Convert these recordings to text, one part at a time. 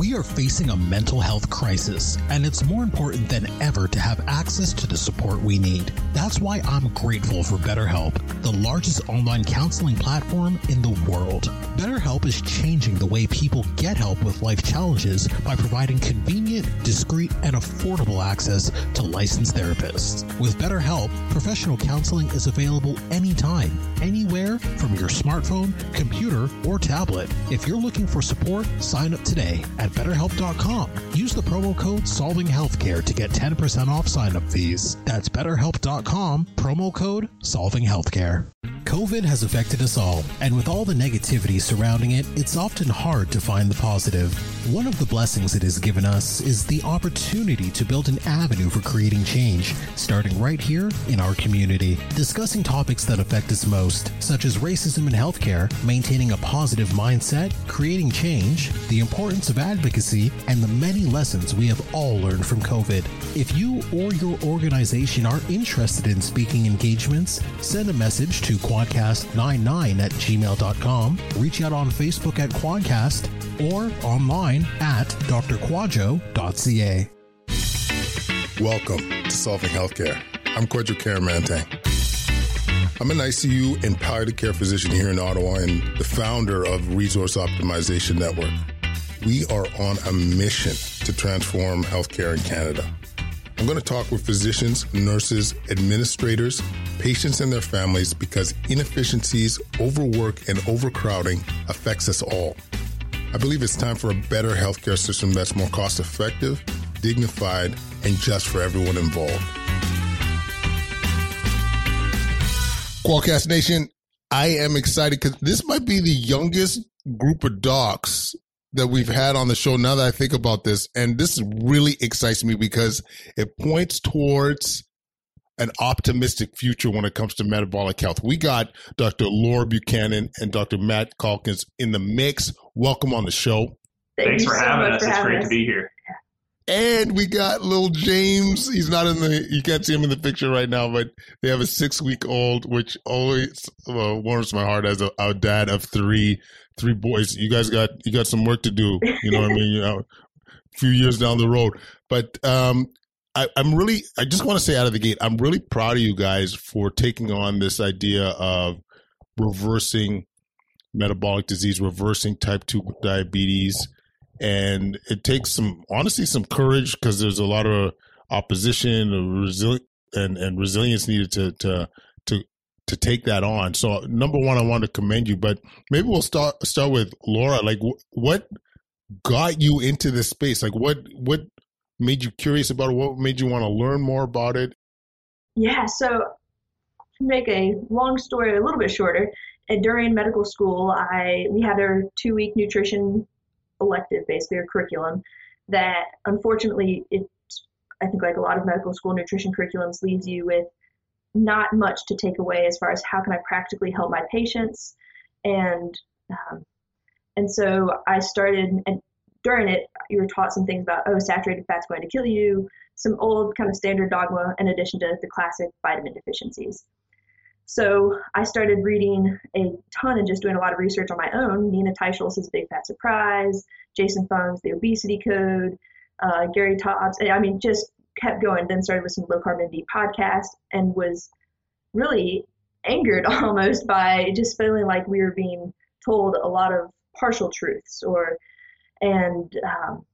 We are facing a mental health crisis, and it's more important than ever to have access to the support we need. That's why I'm grateful for BetterHelp, the largest online counseling platform in the world. BetterHelp is changing the way people get help with life challenges by providing convenient, discreet, and affordable access to licensed therapists. With BetterHelp, professional counseling is available anytime, anywhere from your smartphone, computer, or tablet. If you're looking for support, sign up today at betterhelp.com. Use the promo code Solving Healthcare to get 10% off sign up fees. That's betterhelp.com, promo code Solving Healthcare. COVID has affected us all, and with all the negativity surrounding it, it's often hard to find the positive. One of the blessings it has given us is the opportunity to build an avenue for creating change, starting right here in our community. Discussing topics that affect us most, such as racism in healthcare, maintaining a positive mindset, creating change, the importance of advocacy, and the many lessons we have all learned from COVID. If you or your organization are interested in speaking engagements, send a message to kwadcast99 at gmail.com, reach out on Facebook at Kwadcast, or online at drquadjo.ca. Welcome to Solving Healthcare. I'm Kwadwo Kyeremanteng. I'm an ICU and palliative care physician here in Ottawa and the founder of Resource Optimization Network. We are on a mission to transform healthcare in Canada. I'm going to talk with physicians, nurses, administrators, patients, and their families because inefficiencies, overwork, and overcrowding affects us all. I believe it's time for a better healthcare system that's more cost effective, dignified, and just for everyone involved. Kwadcast Nation, I am excited because this might be the youngest group of docs that we've had on the show now that I think about this. And this really excites me because it points towards an optimistic future when it comes to metabolic health. We got Dr. Laura Buchanan and Dr. Matt Calkins in the mix. Welcome on the show. Thank Thanks for so having us. For it's having great us. to be here. And we got little James. He's not in the, you can't see him in the picture right now, but they have a six week old, which always uh, warms my heart as a, a, dad of three, three boys. You guys got, you got some work to do. You know what I mean? You know, a few years down the road. But, um, I, I'm really, I just want to say out of the gate, I'm really proud of you guys for taking on this idea of reversing metabolic disease, reversing type 2 diabetes, and it takes some honestly some courage because there's a lot of opposition and, and and resilience needed to to to take that on. So number one, I want to commend you, but maybe we'll start start with Laura. Like, what got you into this space? Like, what what made you curious about it? What made you want to learn more about it? Yeah. So to make a long story a little bit shorter, And during medical school, I we had our two week nutrition elective, basically, or curriculum that unfortunately it I think like a lot of medical school nutrition curriculums leaves you with not much to take away as far as how can I practically help my patients and um, and so I started and during it you were taught some things about oh saturated fat's going to kill you some old kind of standard dogma in addition to the classic vitamin deficiencies so I started reading a ton and just doing a lot of research on my own. Nina Teicholz's Big Fat Surprise, Jason Fung's The Obesity Code, uh, Gary Taubes. I mean, just kept going. Then started listening to Low Carb MD podcast and was really angered almost by just feeling like we were being told a lot of partial truths. Or and um,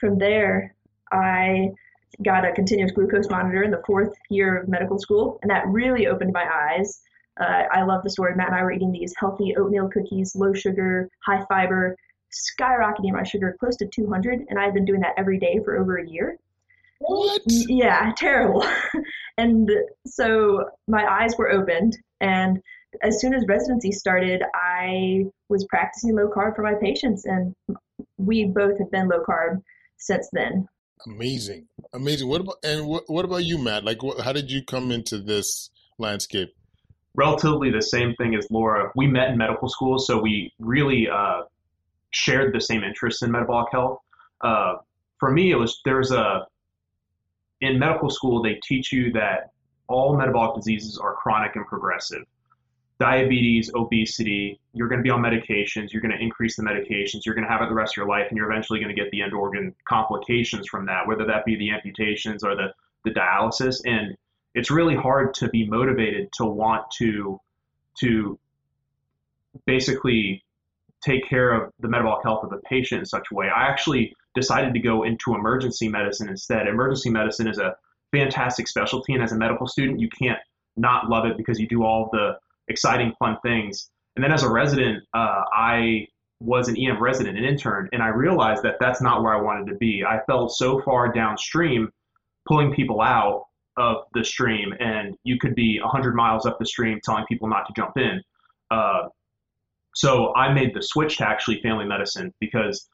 from there, I got a continuous glucose monitor in the fourth year of medical school, and that really opened my eyes. Uh, I love the story. Matt and I were eating these healthy oatmeal cookies, low sugar, high fiber, skyrocketing my sugar close to 200, and I've been doing that every day for over a year. What? Yeah, terrible. and so my eyes were opened, and as soon as residency started, I was practicing low carb for my patients, and we both have been low carb since then. Amazing, amazing. What about and what, what about you, Matt? Like, what, how did you come into this landscape? Relatively the same thing as Laura. We met in medical school, so we really uh, shared the same interests in metabolic health. Uh, for me, it was there's a in medical school they teach you that all metabolic diseases are chronic and progressive. diabetes, obesity, you're going to be on medications, you're going to increase the medications, you're going to have it the rest of your life, and you're eventually going to get the end organ complications from that, whether that be the amputations or the, the dialysis. And it's really hard to be motivated to want to to basically take care of the metabolic health of the patient in such a way. I actually decided to go into emergency medicine instead. Emergency medicine is a fantastic specialty, and as a medical student, you can't not love it because you do all the exciting, fun things. And then as a resident, uh, I was an EM resident, an intern, and I realized that that's not where I wanted to be. I felt so far downstream, pulling people out of the stream, and you could be 100 miles up the stream telling people not to jump in. Uh, so I made the switch to actually family medicine because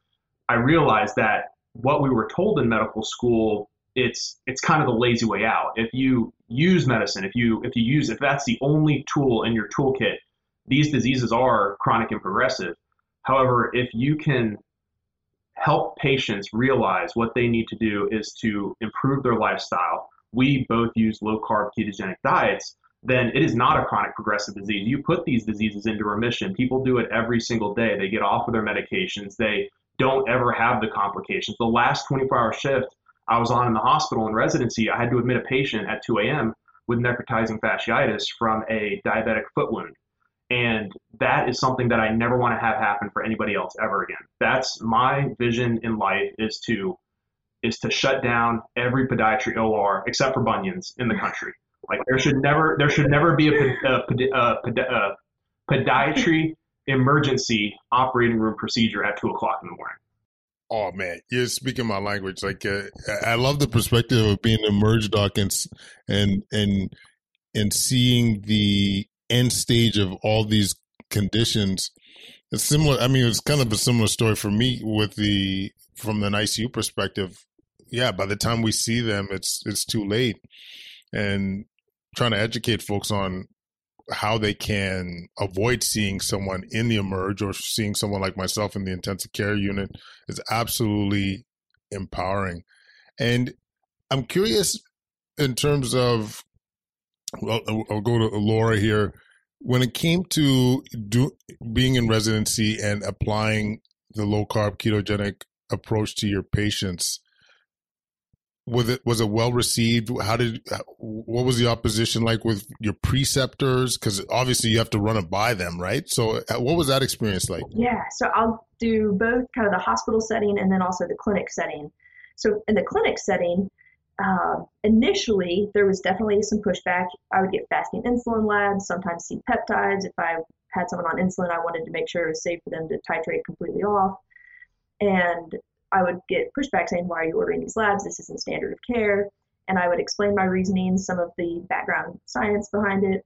I realized that what we were told in medical school it's it's kind of the lazy way out. If you use medicine, if you if you use if that's the only tool in your toolkit, these diseases are chronic and progressive. However, if you can help patients realize what they need to do is to improve their lifestyle, we both use low carb ketogenic diets, then it is not a chronic progressive disease. You put these diseases into remission. People do it every single day. They get off of their medications. They don't ever have the complications. The last 24 hour shift I was on in the hospital in residency, I had to admit a patient at 2 a.m. with necrotizing fasciitis from a diabetic foot wound. And that is something that I never want to have happen for anybody else ever again. That's my vision in life is to is to shut down every podiatry OR except for bunions in the country. Like there should never there should never be a, a, a, a podiatry emergency operating room procedure at two o'clock in the morning. Oh man, you're speaking my language. Like uh, I love the perspective of being a merge doc and and and and seeing the end stage of all these conditions. It's similar. I mean, it's kind of a similar story for me with the from an ICU perspective. Yeah, by the time we see them, it's it's too late, and trying to educate folks on how they can avoid seeing someone in the emerge or seeing someone like myself in the intensive care unit is absolutely empowering. And I'm curious in terms of, well, I'll go to Laura here. When it came to do, being in residency and applying the low carb ketogenic approach to your patients, was it was it well received? How did what was the opposition like with your preceptors? Because obviously you have to run it by them right? So uh, what was that experience like? Yeah so i'll do both kind of the hospital setting and then also the clinic setting. So in the clinic setting uh, initially there was definitely some pushback. I would get fasting insulin labs sometimes C-peptides. If i had someone on insulin i wanted to make sure it was safe for them to titrate completely off. And I would get pushback saying, why are you ordering these labs? This isn't standard of care. And I would explain my reasoning, some of the background science behind it.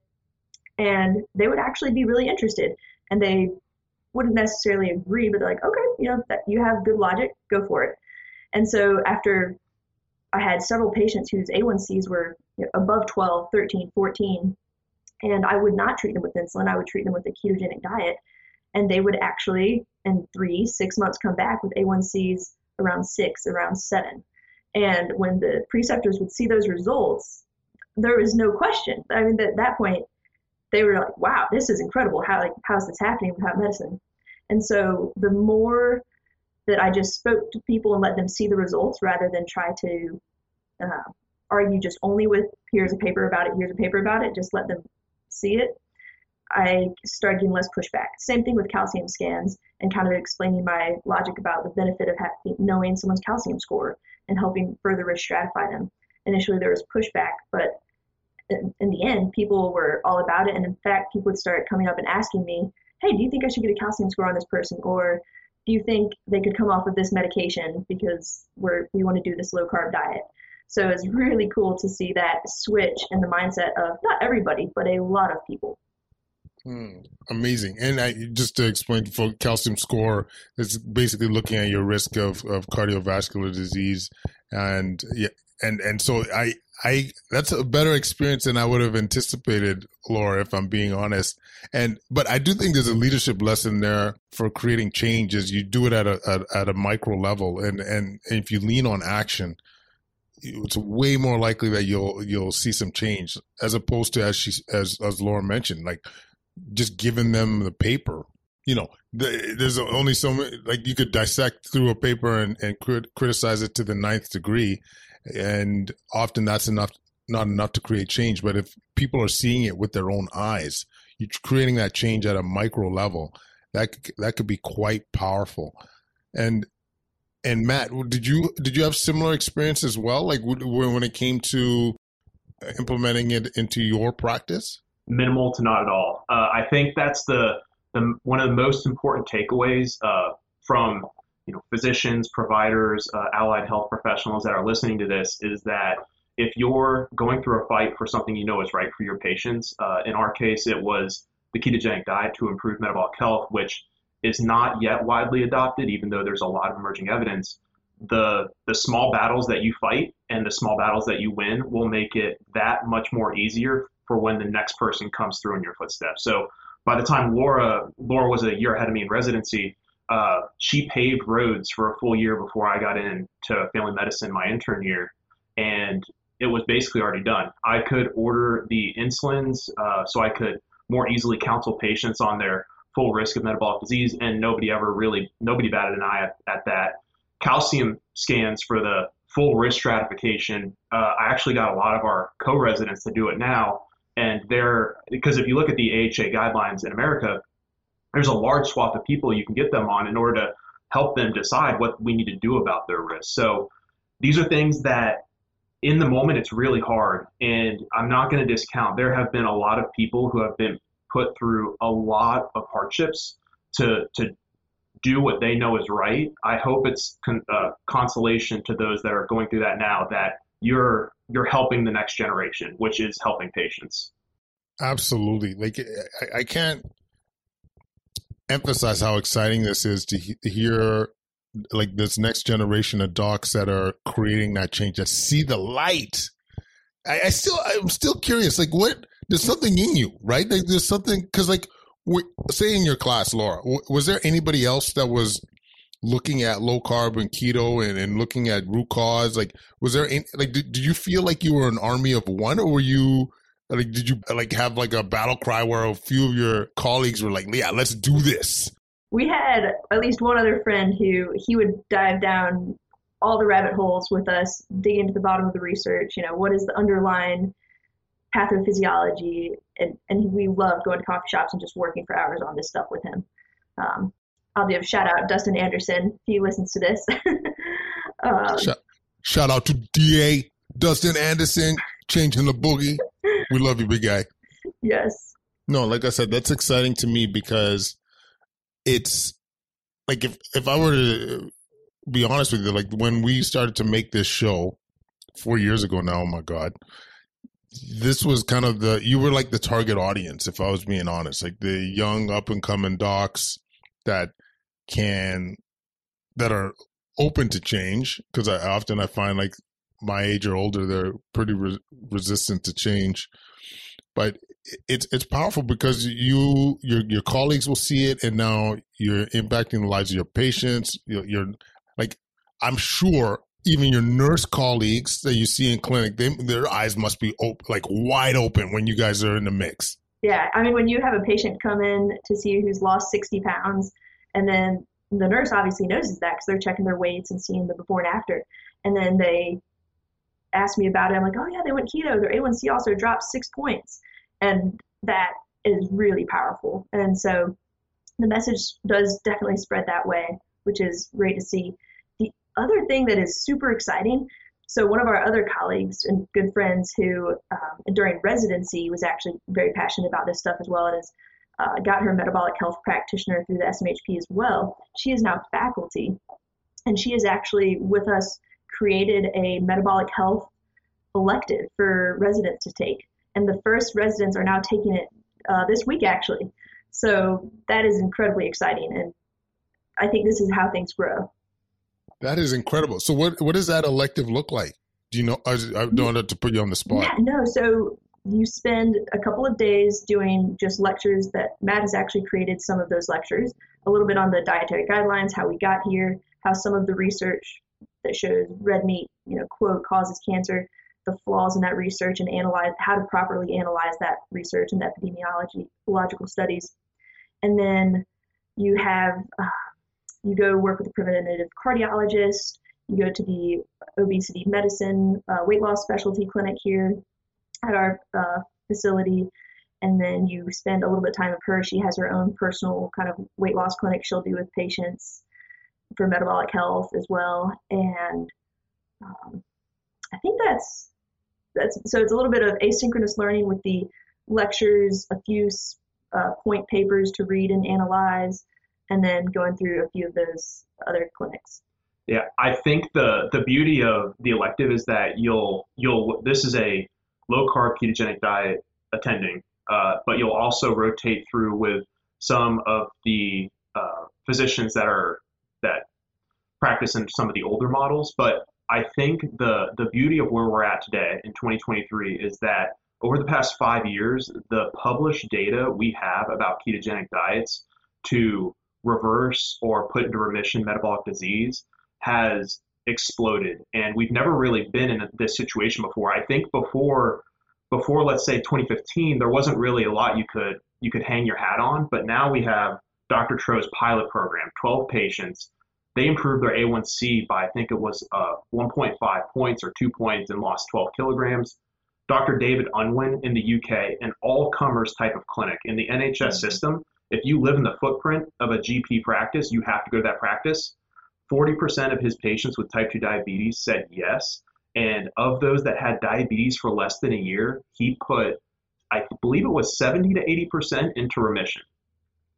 And they would actually be really interested. And they wouldn't necessarily agree, but they're like, okay, you know, that you have good logic, go for it. And so after I had several patients whose A1Cs were you know, above 12, 13, 14, and I would not treat them with insulin, I would treat them with a ketogenic diet and they would actually in three six months come back with a1cs around six around seven. And when the preceptors would see those results there was no question. I mean at that point they were like wow this is incredible. How like how's this happening without medicine? And so the more that i just spoke to people and let them see the results rather than try to uh, argue just only with here's a paper about it here's a paper about it just let them see it I started getting less pushback. Same thing with calcium scans and kind of explaining my logic about the benefit of having, knowing someone's calcium score and helping further risk stratify them. Initially, there was pushback, but in, the end, people were all about it. And in fact, people would start coming up and asking me, hey, do you think I should get a calcium score on this person? Or do you think they could come off of this medication because we're, we want to do this low carb diet? So it's really cool to see that switch in the mindset of not everybody, but a lot of people. Hmm, amazing. And I, just to explain for calcium score, it's basically looking at your risk of, of cardiovascular disease. And yeah, and, and so I, I, that's a better experience than I would have anticipated, Laura, if I'm being honest. And, but I do think there's a leadership lesson there for creating changes. You do it at a, at, at a micro level. And, and, and if you lean on action, it's way more likely that you'll you'll see some change as opposed to as she as as Laura mentioned like just giving them the paper. You know, there's only so many, like you could dissect through a paper and, and crit- criticize it to the ninth degree. And often that's enough, not enough to create change. But if people are seeing it with their own eyes, you're creating that change at a micro level. That that could be quite powerful. And and Matt, did you did you have similar experience as well? Like when it came to implementing it into your practice? Minimal to not at all. Uh, I think that's the, the one of the most important takeaways uh, from you know physicians, providers, uh, allied health professionals that are listening to this is that if you're going through a fight for something you know is right for your patients, uh, in our case it was the ketogenic diet to improve metabolic health, which is not yet widely adopted, even though there's a lot of emerging evidence. The the small battles that you fight and the small battles that you win will make it that much more easier for when the next person comes through in your footsteps. So by the time Laura Laura was a year ahead of me in residency, uh, she paved roads for a full year before I got into family medicine my intern year, and it was basically already done. I could order the insulins, uh, so I could more easily counsel patients on their full risk of metabolic disease, and nobody ever really nobody batted an eye at, at that. Calcium scans for the full risk stratification. Uh, I actually got a lot of our co-residents to do it now, and they're because if you look at the AHA guidelines in America, there's a large swath of people you can get them on in order to help them decide what we need to do about their risk. So these are things that in the moment it's really hard and i'm not going to discount there have been a lot of people who have been put through a lot of hardships to to do what they know is right i hope it's con- uh, consolation to those that are going through that now that you're you're helping the next generation which is helping patients absolutely like i, I can't emphasize how exciting this is to he- hear like this next generation of docs that are creating that change that see the light. I, I still, I'm still curious. Like, what? There's something in you, right? Like, there's something because, like, say in your class, Laura, was there anybody else that was looking at low carb and keto and, and looking at root cause? Like, was there any, like, did, did you feel like you were an army of one, or were you? Like, did you like have like a battle cry where a few of your colleagues were like, "Yeah, let's do this"? we had at least one other friend who he would dive down all the rabbit holes with us, dig into the bottom of the research. You know, what is the underlying pathophysiology? And, and we loved going to coffee shops and just working for hours on this stuff with him. Um, I'll give a shout out Dustin Anderson if he listens to this. um, shout, shout out to DA Dustin Anderson, changing the boogie. We love you, big guy. Yes. No, like I said, that's exciting to me because it's like if if I were to be honest with you, like when we started to make this show four years ago now, oh my god, this was kind of the you were like the target audience if I was being honest, like the young up and coming docs that can that are open to change because I often I find like my age or older they're pretty re- resistant to change, but it's it's powerful because you your your colleagues will see it, and now you're impacting the lives of your patients. You're, you're like I'm sure even your nurse colleagues that you see in clinic, they, their eyes must be op- like wide open when you guys are in the mix. Yeah, I mean, when you have a patient come in to see you who's lost 60 pounds, and then the nurse obviously notices that because they're checking their weights and seeing the before and after, and then they ask me about it. I'm like, oh yeah, they went keto. Their A1C also dropped six points and that is really powerful. And so the message does definitely spread that way, which is great to see. The other thing that is super exciting so one of our other colleagues and good friends who um, during residency was actually very passionate about this stuff as well has uh, got her metabolic health practitioner through the smhp as well she is now faculty and she has actually with us created a metabolic health elective for residents to take and the first residents are now taking it uh, this week actually. So that is incredibly exciting, and I think this is how things grow. That is incredible. So what what does that elective look like? Do you know? I, I don't want to put you on the spot. Yeah, no. So you spend a couple of days doing just lectures that Matt has actually created some of those lectures, a little bit on the dietary guidelines, how we got here, how some of the research that shows red meat, you know, quote, causes cancer, the flaws in that research and analyze how to properly analyze that research and epidemiology logical studies. And then you have uh, you go work with a preventative cardiologist. You go to the obesity medicine uh, weight loss specialty clinic here at our uh, facility, and then you spend a little bit of time with her. She has her own personal kind of weight loss clinic she'll do with patients for metabolic health as well. And um, I think that's that's so it's a little bit of asynchronous learning with the lectures, a few uh, point papers to read and analyze, and then going through a few of those other clinics. Yeah, I think the the beauty of the elective is that you'll you'll this is a low carb ketogenic diet attending, uh, but you'll also rotate through with some of the uh, physicians that are that practice in some of the older models. But I think the the beauty of where we're at today in 2023 is that over the past five years, the published data we have about ketogenic diets to reverse or put into remission metabolic disease has exploded. And we've never really been in this situation before. I think before before let's say 2015 there wasn't really a lot you could you could hang your hat on. But now we have dr tro's pilot program 12 patients. They improved their a1c by i think it was uh, 1.5 points or 2 points and lost 12 kilograms. Dr david unwin in the uk an all comers type of clinic. In the nhs mm-hmm. system if you live in the footprint of a gp practice you have to go to that practice 40% of his patients with type 2 diabetes said yes. And of those that had diabetes for less than a year, he put, I believe it was 70 to 80% into remission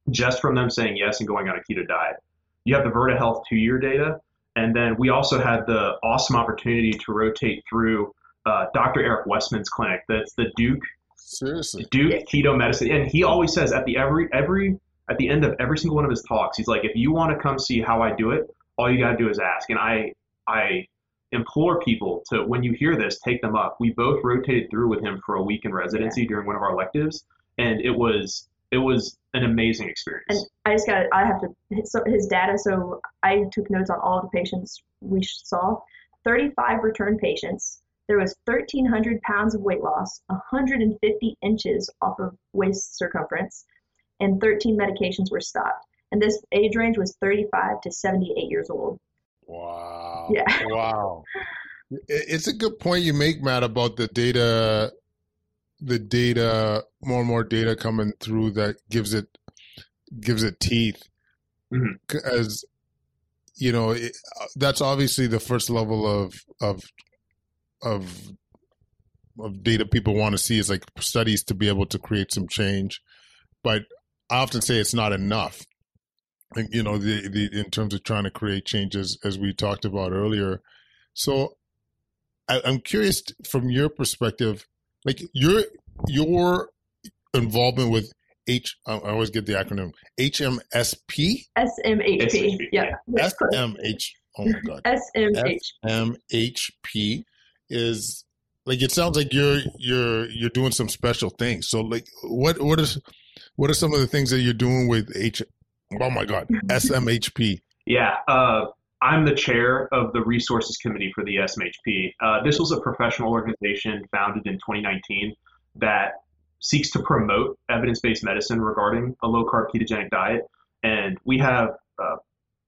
just from them saying yes and going on a keto diet. You have the Virta Health two year data. And then we also had the awesome opportunity to rotate through uh, Dr. Eric Westman's clinic. That's the Duke. Seriously. Duke Keto Medicine. And he always says at the every every at the end of every single one of his talks, he's like, if you want to come see how I do it, all you got to do is ask. And I, I implore people to, when you hear this, take them up. We both rotated through with him for a week in residency yeah. during one of our electives, and it was it was an amazing experience. And I just got I have to hit his data, so I took notes on all the patients we saw. 35 return patients. There was 1,300 pounds of weight loss, 150 inches off of waist circumference, and 13 medications were stopped and this age range was 35 to 78 years old. Wow. Yeah. Wow. It's a good point you make, Matt, about the data, the data, more and more data coming through that gives it gives it teeth. Mm-hmm. As you know, it, that's obviously the first level of of of of data people want to see is like studies to be able to create some change. But I often say it's not enough you know the, the in terms of trying to create changes as we talked about earlier so I, i'm curious from your perspective like your your involvement with H, I always get the acronym HMSP. SMHP. Yeah. SMH. Oh my God. SMH. SMHP is like it sounds like you're you're you're doing some special things. So like what what is what are some of the things that you're doing with H Oh my God, SMHP. yeah, uh, I'm the chair of the resources committee for the SMHP. Uh, this was a professional organization founded in 2019 that seeks to promote evidence-based medicine regarding a low-carb ketogenic diet, and we have uh,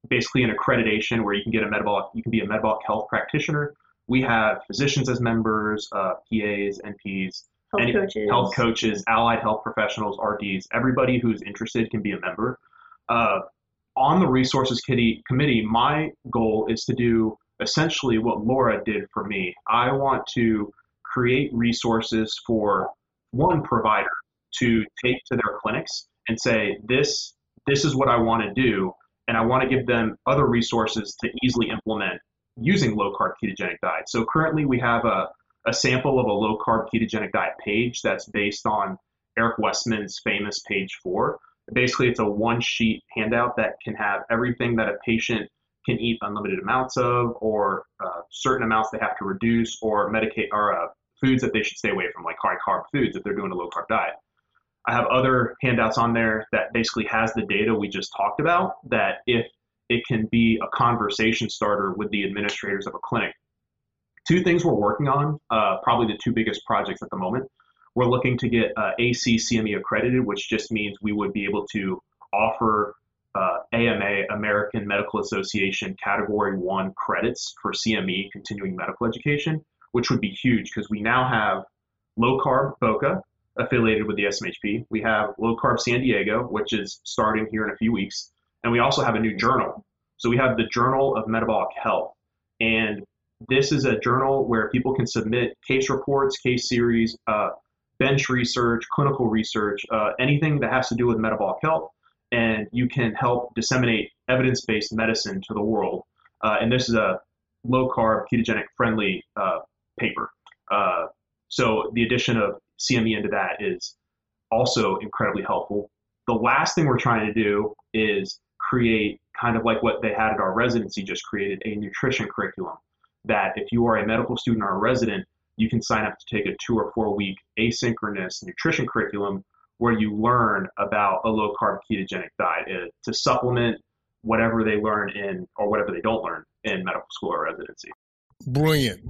basically an accreditation where you can get a metabolic, you can be a metabolic health practitioner. We have physicians as members, uh, PAs, NPs, health any, coaches, health coaches, allied health professionals, RDs. Everybody who's interested can be a member uh, on the resources committee, my goal is to do essentially what Laura did for me. I want to create resources for one provider to take to their clinics and say this this is what I want to do, and I want to give them other resources to easily implement using low carb ketogenic diet. So currently we have a, a sample of a low carb ketogenic diet page that's based on Eric Westman's famous page four. Basically, it's a one sheet handout that can have everything that a patient can eat unlimited amounts of, or uh, certain amounts they have to reduce, or medicate or uh, foods that they should stay away from, like high carb foods if they're doing a low carb diet. I have other handouts on there that basically has the data we just talked about. That if it can be a conversation starter with the administrators of a clinic two things we're working on, uh, probably the two biggest projects at the moment. We're looking to get uh, ACCME accredited, which just means we would be able to offer uh, AMA, American Medical Association Category 1 credits for CME, continuing medical education, which would be huge because we now have low carb Boca affiliated with the SMHP. We have low carb San Diego, which is starting here in a few weeks. And we also have a new journal. So we have the Journal of Metabolic Health. And this is a journal where people can submit case reports, case series, uh, bench research, clinical research, uh, anything that has to do with metabolic health and you can help disseminate evidence based medicine to the world. Uh, and this is a low carb, ketogenic friendly uh, paper. Uh, so the addition of CME into that is also incredibly helpful. The last thing we're trying to do is create kind of like what they had at our residency, just created a nutrition curriculum that if you are a medical student or a resident, you can sign up to take a two or four week asynchronous nutrition curriculum where you learn about a low carb ketogenic diet uh, to supplement whatever they learn in or whatever they don't learn in medical school or residency. Brilliant.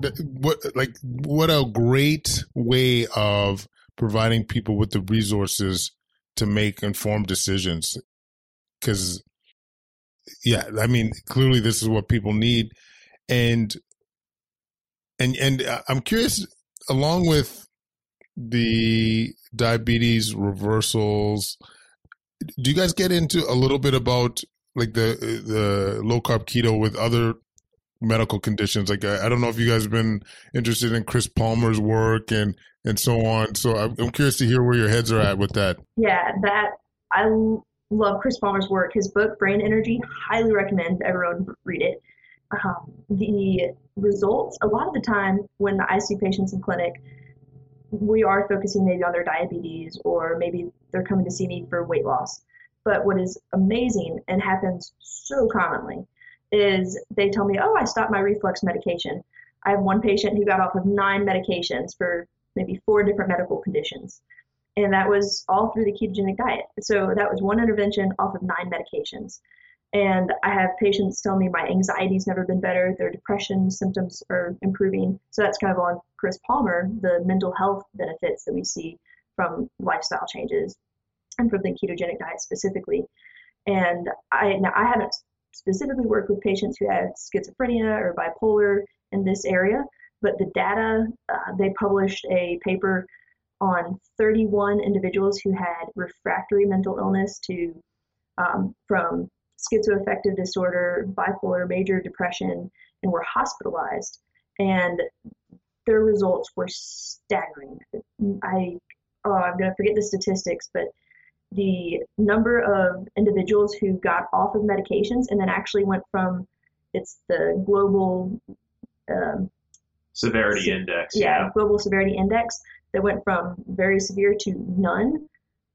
What like what a great way of providing people with the resources to make informed decisions. Cuz yeah, I mean, clearly this is what people need and and and uh, I'm curious along with the diabetes reversals. Do you guys get into a little bit about like the the low carb keto with other medical conditions? Like I, I don't know if you guys have been interested in Chris Palmer's work and and so on. So I'm, I'm curious to hear where your heads are at with that. Yeah, that I love Chris Palmer's work. His book Brain Energy, highly recommend everyone read it. Um, the results a lot of the time when I see patients in clinic we are focusing maybe on their diabetes or maybe they're coming to see me for weight loss. But what is amazing and happens so commonly is they tell me, oh, I stopped my reflux medication. I have one patient who got off of nine medications for maybe four different medical conditions. And that was all through the ketogenic diet. So that was one intervention off of nine medications. And I have patients tell me my anxiety's never been better, their depression symptoms are improving. So that's kind of on Chris Palmer, the mental health benefits that we see from lifestyle changes and from the ketogenic diet specifically. And I now I haven't specifically worked with patients who have schizophrenia or bipolar in this area, but the data uh, they published a paper on 31 individuals who had refractory mental illness to um, from schizoaffective disorder, bipolar, major depression, and were hospitalized. And their results were staggering. I oh, I'm going to forget the statistics, but the number of individuals who got off of medications and then actually went from it's the global um, severity se- index. Yeah, yeah, global severity index that went from very severe to none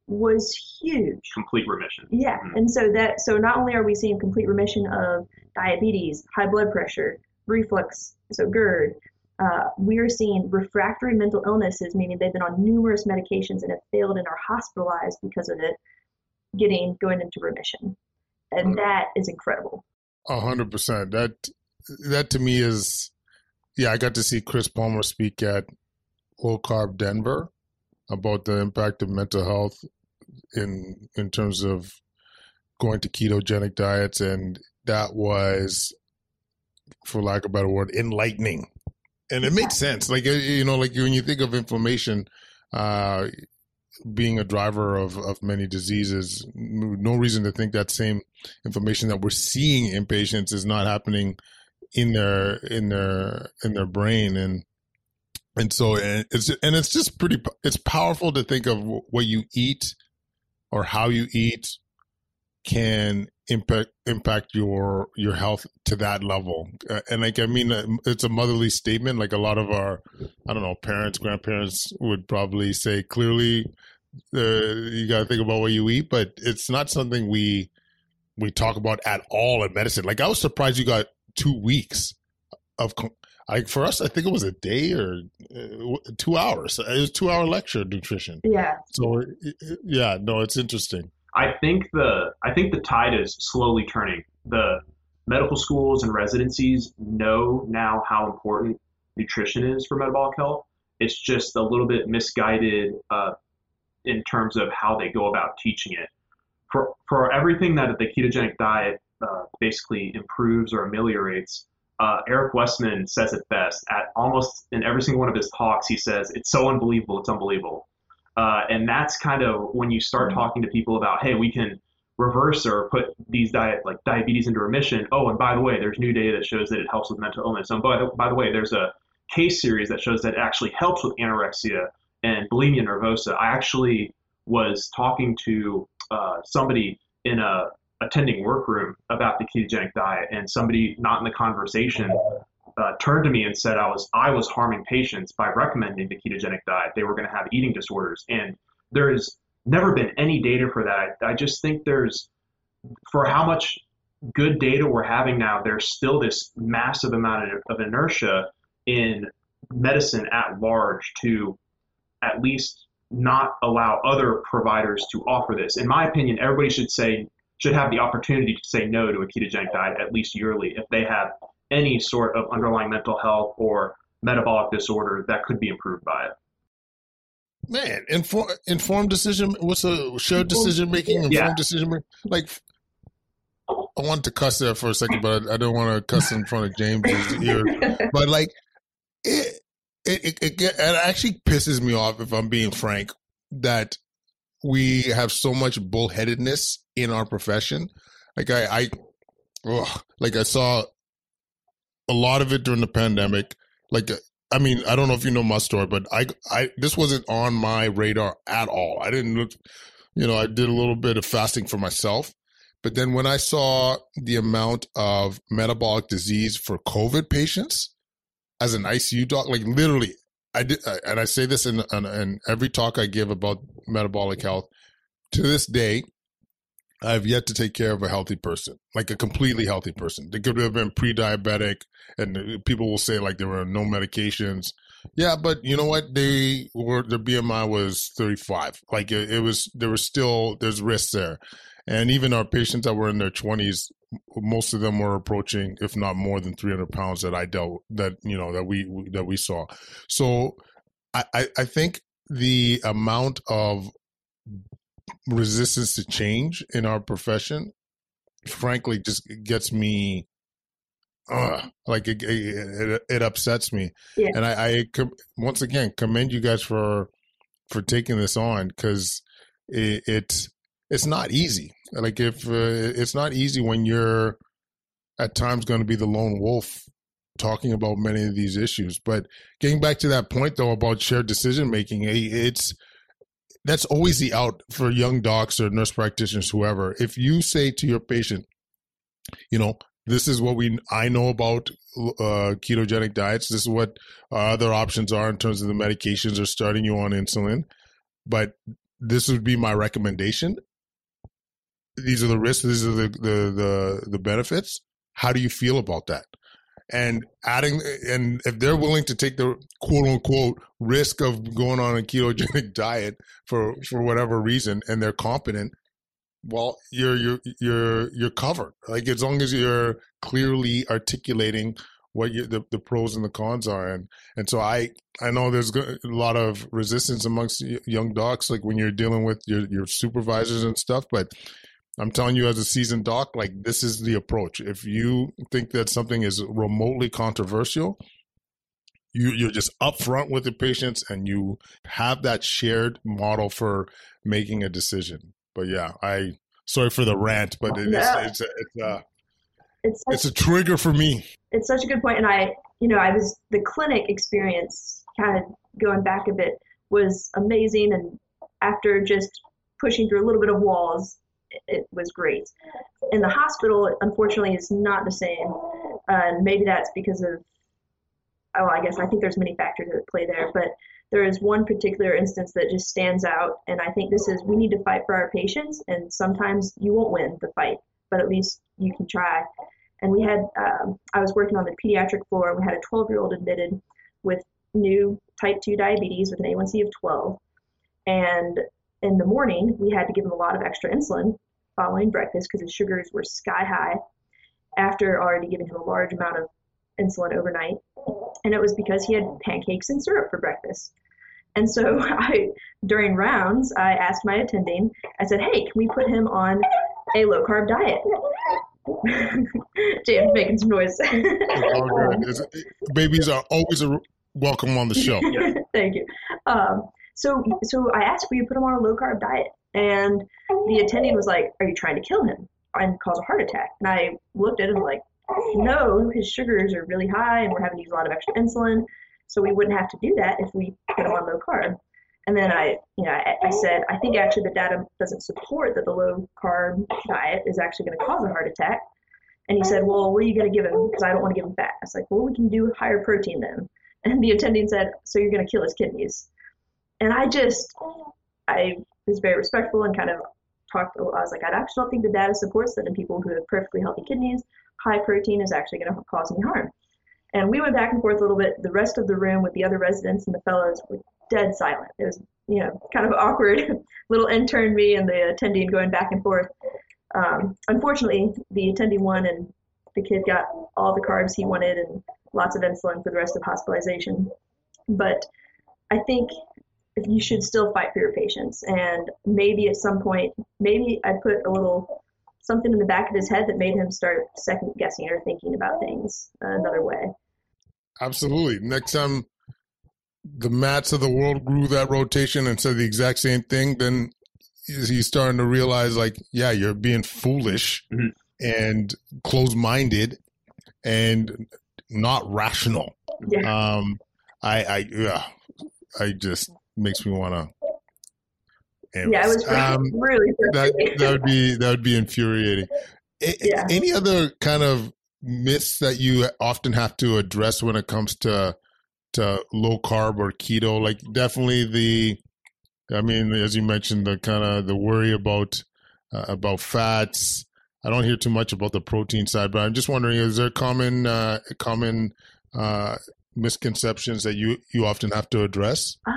was huge. Complete remission. Yeah, mm-hmm. and so that so not only are we seeing complete remission of diabetes, high blood pressure, reflux, so GERD, uh, we are seeing refractory mental illnesses, meaning they've been on numerous medications and have failed and are hospitalized because of it, getting going into remission, and mm-hmm. that is incredible. A hundred percent. That that to me is, yeah. I got to see Chris Palmer speak at Low Carb Denver about the impact of mental health in in terms of going to ketogenic diets, and that was, for lack of a better word, enlightening. And it makes sense. Like you know, like when you think of inflammation, uh, being a driver of, of many diseases, no reason to think that same inflammation that we're seeing in patients is not happening in their in their in their brain and and so and it's and it's just pretty it's powerful to think of what you eat or how you eat can impact impact your your health to that level. Uh, and like i mean uh, it's a motherly statement. Like a lot of our i don't know parents grandparents would probably say clearly uh, you got to think about what you eat but it's not something we we talk about at all in medicine. Like i was surprised you got two weeks of like for us, I think it was a day or uh, two hours. It was two hour lecture nutrition. Yeah. So yeah, no, it's interesting. I think the I think the tide is slowly turning. The medical schools and residencies know now how important nutrition is for metabolic health. It's just a little bit misguided uh, in terms of how they go about teaching it. For for everything that the ketogenic diet uh, basically improves or ameliorates, uh, Eric Westman says it best. At almost in every single one of his talks, he says it's so unbelievable, it's unbelievable. Uh, and that's kind of when you start talking to people about, hey, we can reverse or put these diet like diabetes into remission. Oh, and by the way, there's new data that shows that it helps with mental illness. And by the, by the way, there's a case series that shows that it actually helps with anorexia and bulimia nervosa. I actually was talking to uh, somebody in a attending workroom about the ketogenic diet, and somebody not in the conversation uh, turned to me and said I was I was harming patients by recommending the ketogenic diet. They were going to have eating disorders, and there has never been any data for that. I, just think there's for how much good data we're having now, there's still this massive amount of, of inertia in medicine at large to at least not allow other providers to offer this. In my opinion, everybody should say should have the opportunity to say no to a ketogenic diet at least yearly if they have any sort of underlying mental health or metabolic disorder that could be improved by it. Man, inform, informed decision. What's a shared decision making? Informed Yeah. decision making. Like, I wanted to cuss there for a second, but I, I don't want to cuss in front of James's ear. But like, it it it, it, it actually pisses me off if I'm being frank that we have so much bullheadedness in our profession. Like I I, ugh, like I saw a lot of it during the pandemic. Like I mean, I don't know if you know my story, but I, I, this wasn't on my radar at all. I didn't look, you know, I did a little bit of fasting for myself, but then when I saw the amount of metabolic disease for COVID patients as an ICU doc, like literally, I did, and I say this in, in, in every talk I give about metabolic health. To this day, I've yet to take care of a healthy person, like a completely healthy person. They could have been pre-diabetic, and people will say like there were no medications. Yeah, but you know what? They were their BMI was 35. Like it, it was, there was still there's risks there, and even our patients that were in their 20s, most of them were approaching, if not more than 300 pounds that I dealt that you know that we that we saw. So I I, I think the amount of resistance to change in our profession frankly just gets me uh, like it, it, it upsets me. Yeah. and i i once again commend you guys for for taking this on because it, it's it's not easy. Like if uh, it's not easy when you're at times going to be the lone wolf talking about many of these issues. But getting back to that point though about shared decision making it's that's always the out for young docs or nurse practitioners, whoever. If you say to your patient, you know, this is what we I know about uh, ketogenic diets. This is what our other options are in terms of the medications or starting you on insulin, but this would be my recommendation. These are the risks. These are the the the, the benefits. How do you feel about that? And adding and if they're willing to take the quote unquote risk of going on a ketogenic diet for for whatever reason and they're competent well you're you're you're you're covered. Like as long as you're clearly articulating what you, the, the pros and the cons are. And and so i i know there's a lot of resistance amongst young docs like when you're dealing with your your supervisors and stuff but I'm telling you, as a seasoned doc, like this is the approach. If you think that something is remotely controversial, you you're just upfront with the patients and you have that shared model for making a decision. But yeah, I sorry for the rant, but it is No. it's a, it's a It's such, it's a trigger for me. it's such a good point, and I, you know, I was the clinic experience, kind of going back a bit, was amazing, and after just pushing through a little bit of walls, it, was great. In the hospital, unfortunately, is not the same, uh, and maybe that's because of, oh, I guess I think there's many factors that play there, but there is one particular instance that just stands out, and I think this is we need to fight for our patients, and sometimes you won't win the fight, but at least you can try and we had um, i was working on the pediatric floor and we had a 12 year old admitted with new type 2 diabetes with an a1c of 12 and in the morning we had to give him a lot of extra insulin following breakfast because his sugars were sky high after already giving him a large amount of insulin overnight and it was because he had pancakes and syrup for breakfast. And so I, during rounds, I asked my attending, I said, hey, can we put him on a low carb diet? James making some noise. Babies are always a welcome on the show. Thank you. Um, so, so I asked, will you put him on a low carb diet? And the attending was like, are you trying to kill him and cause a heart attack? And I looked at him like, no, his sugars are really high and we're having to use a lot of extra insulin. So we wouldn't have to do that if we put him on low carb. And then I, you know, I, I said, I think actually the data doesn't support that the low carb diet is actually going to cause a heart attack. And he said, well, what are you going to give him? Because I don't want to give him fat. I was like, well, we can do higher protein then. And the attending said, so you're going to kill his kidneys. And I just, I was very respectful and kind of talked, I was like, I actually don't think the data supports that in people who have perfectly healthy kidneys, high protein is actually going to cause any harm. And we went back and forth a little bit. The rest of the room with the other residents and the fellows were dead silent. It was, you know, kind of awkward. Little intern me and the attending going back and forth. Um, unfortunately, the attending won, and the kid got all the carbs he wanted and lots of insulin for the rest of hospitalization. But I think you should still fight for your patients, and maybe at some point, maybe I put a little something in the back of his head that made him start second guessing or thinking about things another way. Absolutely. Next time the mats of the world grew that rotation and said the exact same thing, then he's starting to realize, like, yeah, you're being foolish mm-hmm. and closed minded and not rational. Yeah. Um, I, I, yeah, I just makes me want to. Yeah, it was um, really that that would be that would be infuriating. Yeah. Any other kind of myths that you often have to address when it comes to to low carb or keto? Like definitely the, I mean, as you mentioned, the kind of the worry about uh, about fats. I don't hear too much about the protein side, but I'm just wondering: is there common uh, common uh, misconceptions that you you often have to address? Uh,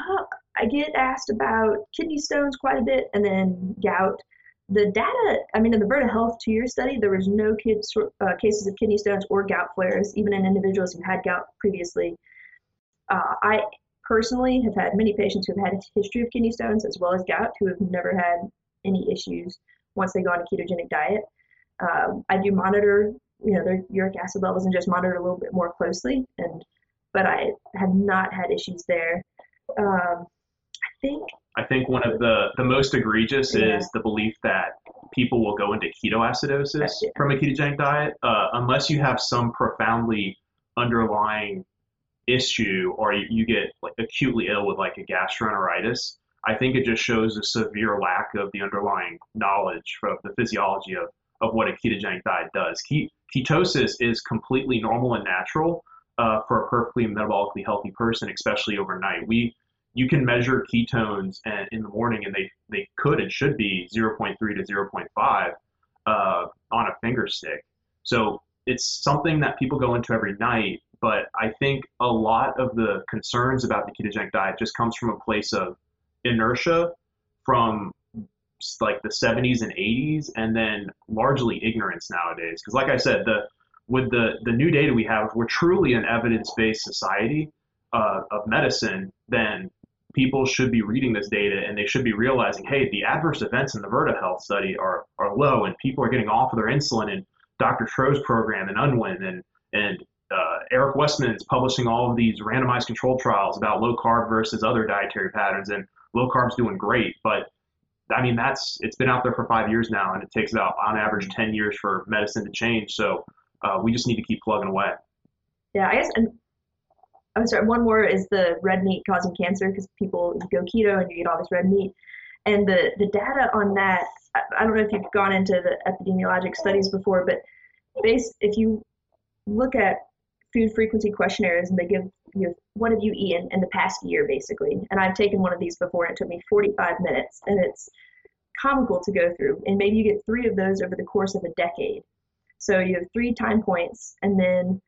I get asked about kidney stones quite a bit, and then gout the data, I mean, in the Virta Health two year study, there was no kids, uh, cases of kidney stones or gout flares, even in individuals who had gout previously. Uh, I personally have had many patients who have had a history of kidney stones as well as gout who have never had any issues once they go on a ketogenic diet. Um, I do monitor, you know, their uric acid levels and just monitor a little bit more closely, and but I have not had issues there. Um, think I think one of the, the most egregious yeah. is the belief that people will go into ketoacidosis yeah. from a ketogenic diet uh, unless you have some profoundly underlying issue or you, you get like acutely ill with like a gastroenteritis. I think it just shows a severe lack of the underlying knowledge of the physiology of, of what a ketogenic diet does. ketosis is completely normal and natural uh, for a perfectly metabolically healthy person, especially overnight. We you can measure ketones and, in the morning, and they, they could and should be 0.3 to 0.5 uh, on a finger stick. So it's something that people go into every night. But I think a lot of the concerns about the ketogenic diet just comes from a place of inertia from like the 70s and 80s, and then largely ignorance nowadays. Because, like I said, the with the the new data we have, we're truly an evidence-based society uh, of medicine. Then people should be reading this data and they should be realizing, hey, the adverse events in the Virta Health study are, are low and people are getting off of their insulin and Dr. Tro's program and Unwin and, and uh, Eric Westman is publishing all of these randomized control trials about low carb versus other dietary patterns and low carb's doing great. But I mean, that's, it's been out there for five years now and it takes about on average 10 years for medicine to change. So uh, we just need to keep plugging away. Yeah, I guess, and I'm sorry, one more is the red meat causing cancer because people go keto and you eat all this red meat. And the, the data on that, I don't know if you've gone into the epidemiologic studies before, but based, if you look at food frequency questionnaires and they give you what have you eaten in the past year basically? And i've taken one of these before and it took me 45 minutes and it's comical to go through. And maybe you get three of those over the course of a decade. So you have three time points and then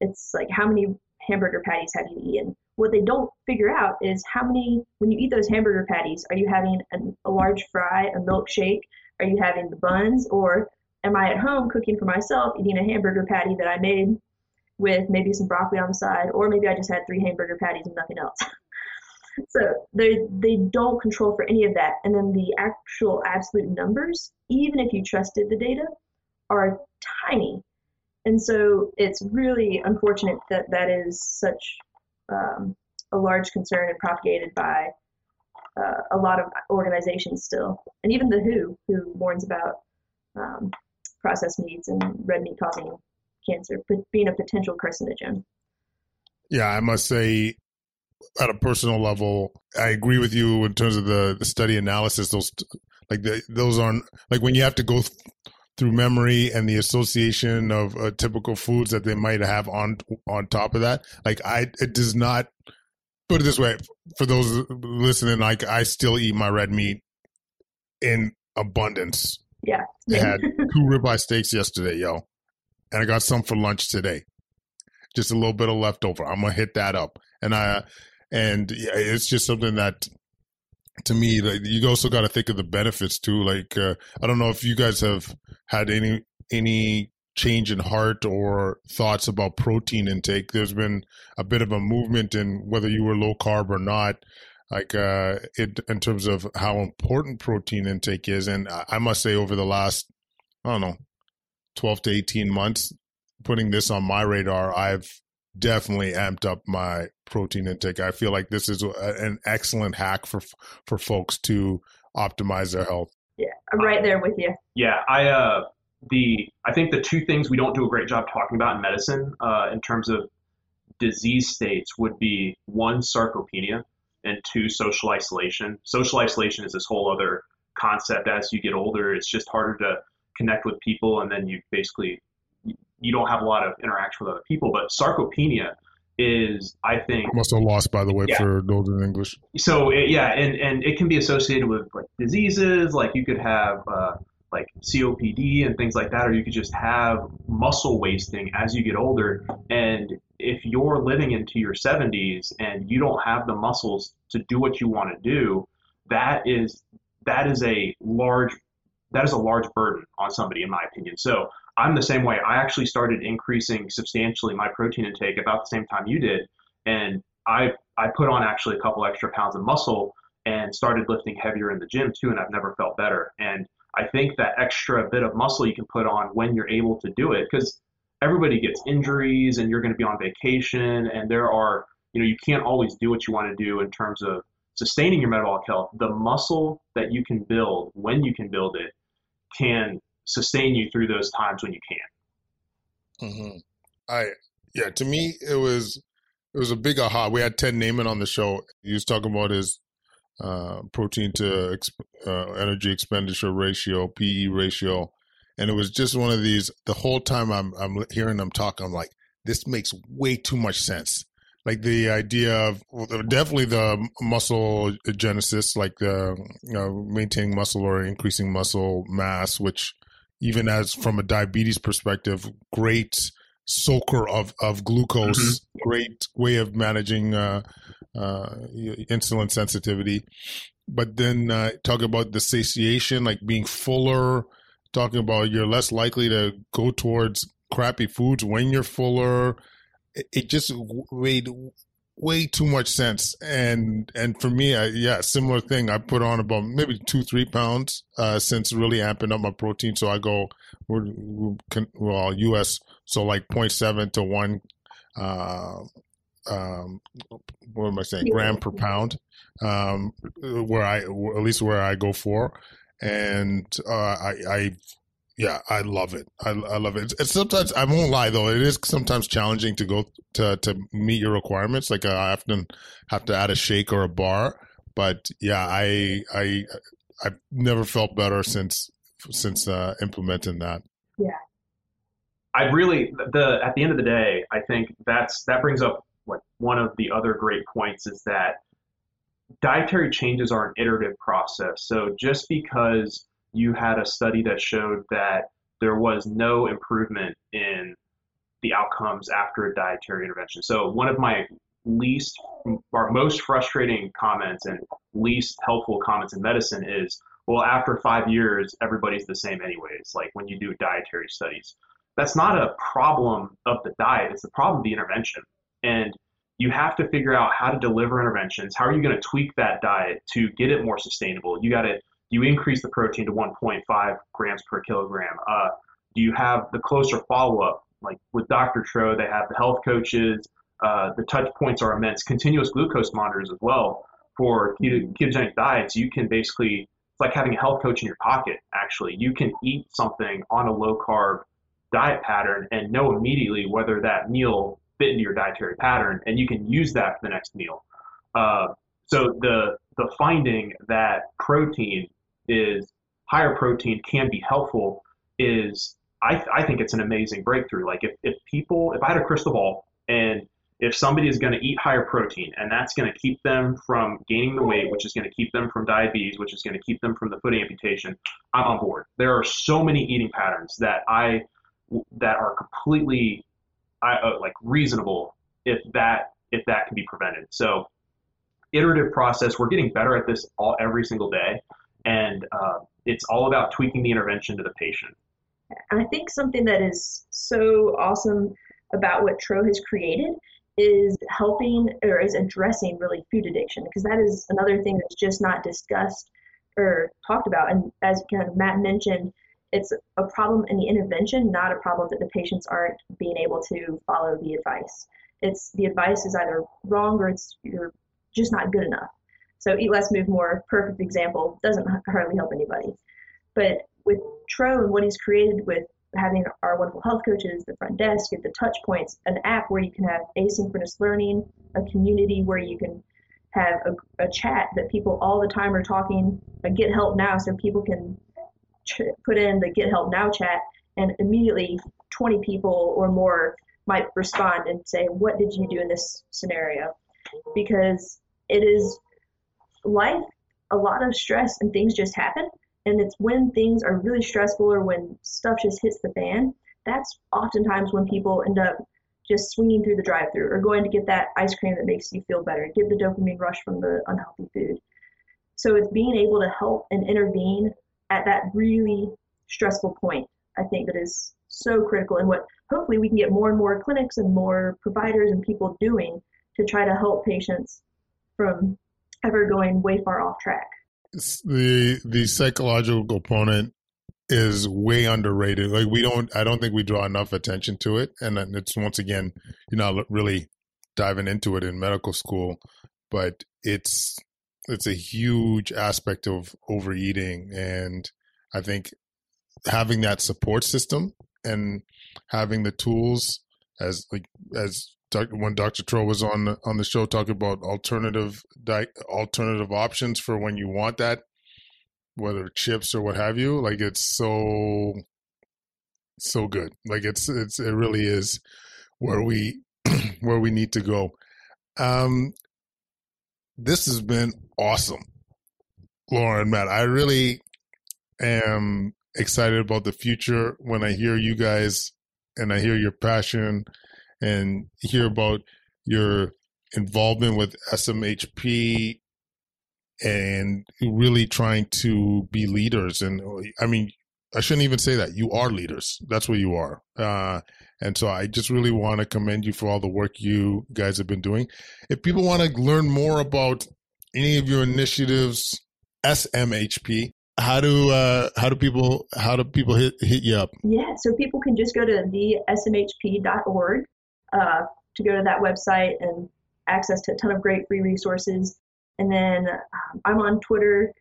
it's like how many hamburger patties have you eaten? What they don't figure out is how many, when you eat those hamburger patties, are you having a, a large fry, a milkshake? Are you having the buns? Or am I at home cooking for myself, eating a hamburger patty that I made with maybe some broccoli on the side, or maybe I just had three hamburger patties and nothing else. so they they don't control for any of that, and then the actual absolute numbers, even if you trusted the data, are tiny. And so it's really unfortunate that that is such um, a large concern and propagated by uh, a lot of organizations still, and even the WHO, who warns about um, processed meats and red meat causing cancer, but being a potential carcinogen. Yeah, I must say, at a personal level, I agree with you in terms of the, the study analysis. Those like the, those aren't like when you have to go th- through memory and the association of uh, typical foods that they might have on on top of that. Like I, it does not put it this way for those listening. Like I still eat my red meat in abundance. Yeah, I had two ribeye steaks yesterday, yo, and I got some for lunch today. Just a little bit of leftover. I'm gonna hit that up, and I and yeah, it's just something that to me, like you also got to think of the benefits too. Like uh, I don't know if you guys have had any any change in heart or thoughts about protein intake. There's been a bit of a movement in whether you were low carb or not, like uh, it, in terms of how important protein intake is. And I must say, over the last, I don't know, 12 to 18 months, putting this on my radar, I've definitely amped up my protein intake. I feel like this is a, an excellent hack for for folks to optimize their health. Yeah, I'm right there with you. Yeah, I uh the I think the two things we don't do a great job talking about in medicine uh, in terms of disease states would be one sarcopenia and two social isolation. Social isolation is this whole other concept as you get older. It's just harder to connect with people, and then you basically you don't have a lot of interaction with other people. But sarcopenia is, I think, I'm also lost by the way yeah. for in English. So it, yeah, and and it can be associated with like diseases, like you could have. Uh, like COPD and things like that, or you could just have muscle wasting as you get older. And if you're living into your 70s and you don't have the muscles to do what you want to do, that is that is a large that is a large burden on somebody, in my opinion. So I'm the same way. I actually started increasing substantially my protein intake about the same time you did, and I I put on actually a couple extra pounds of muscle and started lifting heavier in the gym too, and I've never felt better. And I think that extra bit of muscle you can put on when you're able to do it, because everybody gets injuries and you're going to be on vacation, and there are, you know, you can't always do what you want to do in terms of sustaining your metabolic health. The muscle that you can build when you can build it can sustain you through those times when you can. Mm-hmm. I yeah, to me it was it was a big aha. We had Ted Naiman on the show. He was talking about his uh, protein to uh, energy expenditure ratio, PE ratio, and it was just one of these. The whole time I'm I'm hearing them talk, I'm like, this makes way too much sense. Like the idea of definitely the muscle genesis, like the you know, maintaining muscle or increasing muscle mass, which even as from a diabetes perspective, great soaker of of glucose, mm-hmm. great way of managing uh, uh, insulin sensitivity. But then uh, talk about the satiation, like being fuller. Talking about you're less likely to go towards crappy foods when you're fuller. It, it just made way too much sense. And and for me, I, yeah, similar thing. I put on about maybe two three pounds uh, since really amping up my protein. So I go we're, well U.S. So like 0.7 to one uh, um, what am I saying, gram per pound, um, where I, at least where I go for. And uh, I, I, yeah, I love it. I, I love it. It's sometimes, I won't lie though, it is sometimes challenging to go to, to meet your requirements. Like I often have to add a shake or a bar. But yeah, I, I, I've never felt better since, since uh, implementing that. Yeah. I really the at the end of the day, I think that's that brings up like one of the other great points is that dietary changes are an iterative process. So just because you had a study that showed that there was no improvement in the outcomes after a dietary intervention. So one of my least or most frustrating comments and least helpful comments in medicine is, well, after five years, everybody's the same anyways, like when you do dietary studies. that's not a problem of the diet. It's the problem of the intervention. And you have to figure out how to deliver interventions. How are you going to tweak that diet to get it more sustainable? You got to you increase the protein to 1.5 grams per kilogram. Uh, do you have the closer follow up? Like with Dr. Tro, they have the health coaches. Uh, the touch points are immense. Continuous glucose monitors as well for ketogenic diets. You can basically it's like having a health coach in your pocket. Actually, you can eat something on a low carb diet pattern and know immediately whether that meal fit into your dietary pattern, and you can use that for the next meal. Uh, so the the finding that protein is higher protein can be helpful is I, th- I think it's an amazing breakthrough. Like if, if people if I had a crystal ball and if somebody is going to eat higher protein and that's going to keep them from gaining the weight, which is going to keep them from diabetes, which is going to keep them from the foot amputation, I'm on board. There are so many eating patterns that I that are completely uh, like reasonable if that if that can be prevented. So iterative process. We're getting better at this all every single day, and uh, it's all about tweaking the intervention to the patient. I think something that is so awesome about what Tro has created is helping or is addressing really food addiction because that is another thing that's just not discussed or talked about. And as kind of Matt mentioned, it's a problem in the intervention, not a problem that the patients aren't being able to follow the advice. It's the advice is either wrong or it's you're just not good enough. So eat less, move more, perfect example, doesn't hardly help anybody. But with Tro and what he's created with having our wonderful health coaches, the front desk, get the touch points, an app where you can have asynchronous learning, a community where you can have a, a chat that people all the time are talking, a get help now so people can ch- put in the get help now chat and immediately 20 people or more might respond and say, what did you do in this scenario? Because it is life, a lot of stress and things just happen. And it's when things are really stressful or when stuff just hits the fan, that's oftentimes when people end up just swinging through the drive through or going to get that ice cream that makes you feel better, get the dopamine rush from the unhealthy food. So it's being able to help and intervene at that really stressful point, I think that is so critical and what hopefully we can get more and more clinics and more providers and people doing to try to help patients from ever going way far off track. The the psychological component is way underrated. Like we don't, I don't think we draw enough attention to it, and it's once again, you're not really diving into it in medical school, but it's it's a huge aspect of overeating, and I think having that support system and having the tools as like as when Dr. Tro was on on the show talking about alternative di- alternative options for when you want that, whether chips or what have you. Like it's so so good. Like it's it's it really is where we where we need to go. Um, this has been awesome, Lauren, Matt. I really am excited about the future when I hear you guys and I hear your passion and hear about your involvement with SMHP and really trying to be leaders. And I mean, I shouldn't even say that. You are leaders. That's what you are. Uh, and so I just really want to commend you for all the work you guys have been doing. If people want to learn more about any of your initiatives, SMHP, how do uh, how do people how do people hit hit you up? Yeah, so people can just go to the smhp.org uh, to go to that website and access to a ton of great free resources. And then um, I'm on Twitter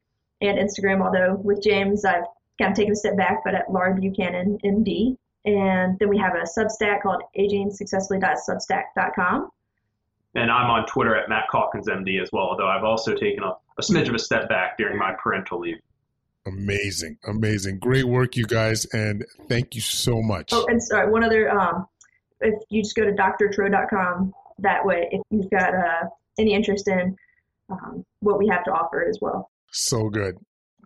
and Instagram, although with James I've kind of taken a step back, but at Laura Buchanan MD. And then we have a Substack called agingsuccessfully.substack.com. And I'm on Twitter at Matt Calkins MD as well, although I've also taken a, a smidge of a step back during my parental leave. Amazing, amazing, great work, you guys, and thank you so much. Oh, and sorry, one other. Um, if you just go to drtro.com, that way, if you've got uh, any interest in um, what we have to offer as well. So good.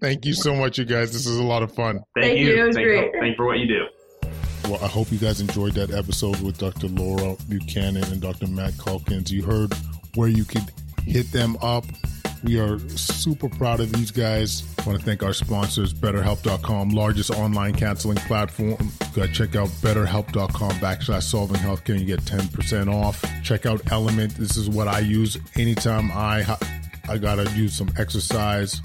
Thank you so much, you guys. This is a lot of fun. Thank, Thank you. you. It was thank great. You, thank you for what you do. Well, I hope you guys enjoyed that episode with Dr. Laura Buchanan and Dr. Matt Calkins. You heard where you could hit them up We are super proud of these guys. I want to thank our sponsors, BetterHelp.com, largest online counseling platform. Gotta check out BetterHelp.com backslash solving healthcare and you get 10% off. Check out LMNT. This is what I use anytime I I gotta do some exercise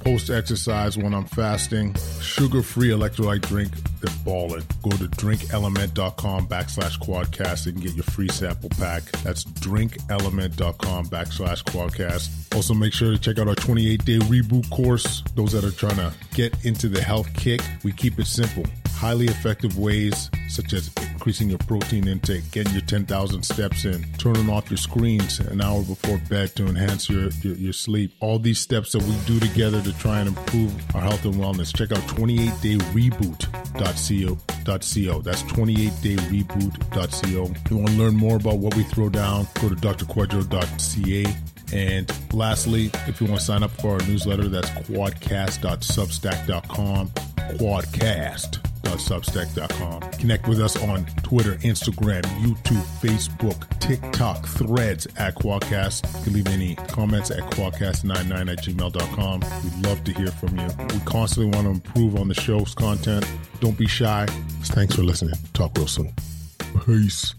post exercise when I'm fasting. Sugar free electrolyte drink that's balling. Go to drinklmnt.com backslash kwadcast and get your free sample pack. That's drinklmnt.com backslash kwadcast. Also, make sure to check out our 28 day reboot course. Those that are trying to get into the health kick, we keep it simple highly effective ways such as increasing your protein intake, getting your 10,000 steps in, turning off your screens an hour before bed to enhance your, your, your, sleep. All these steps that we do together to try and improve our health and wellness. Check out 28dayreboot.co. That's 28dayreboot.co. If you want to learn more about what we throw down, go to drkwadwo.ca. And lastly, if you want to sign up for our newsletter, that's kwadcast.substack.com. Kwadcast substack.com. Connect with us on Twitter, Instagram, YouTube, Facebook, TikTok, threads at Kwadcast. You can leave any comments at kwadcast99 at gmail.com. We'd love to hear from you. We constantly want to improve on the show's content. Don't be shy. Thanks for listening. Talk real soon. Peace.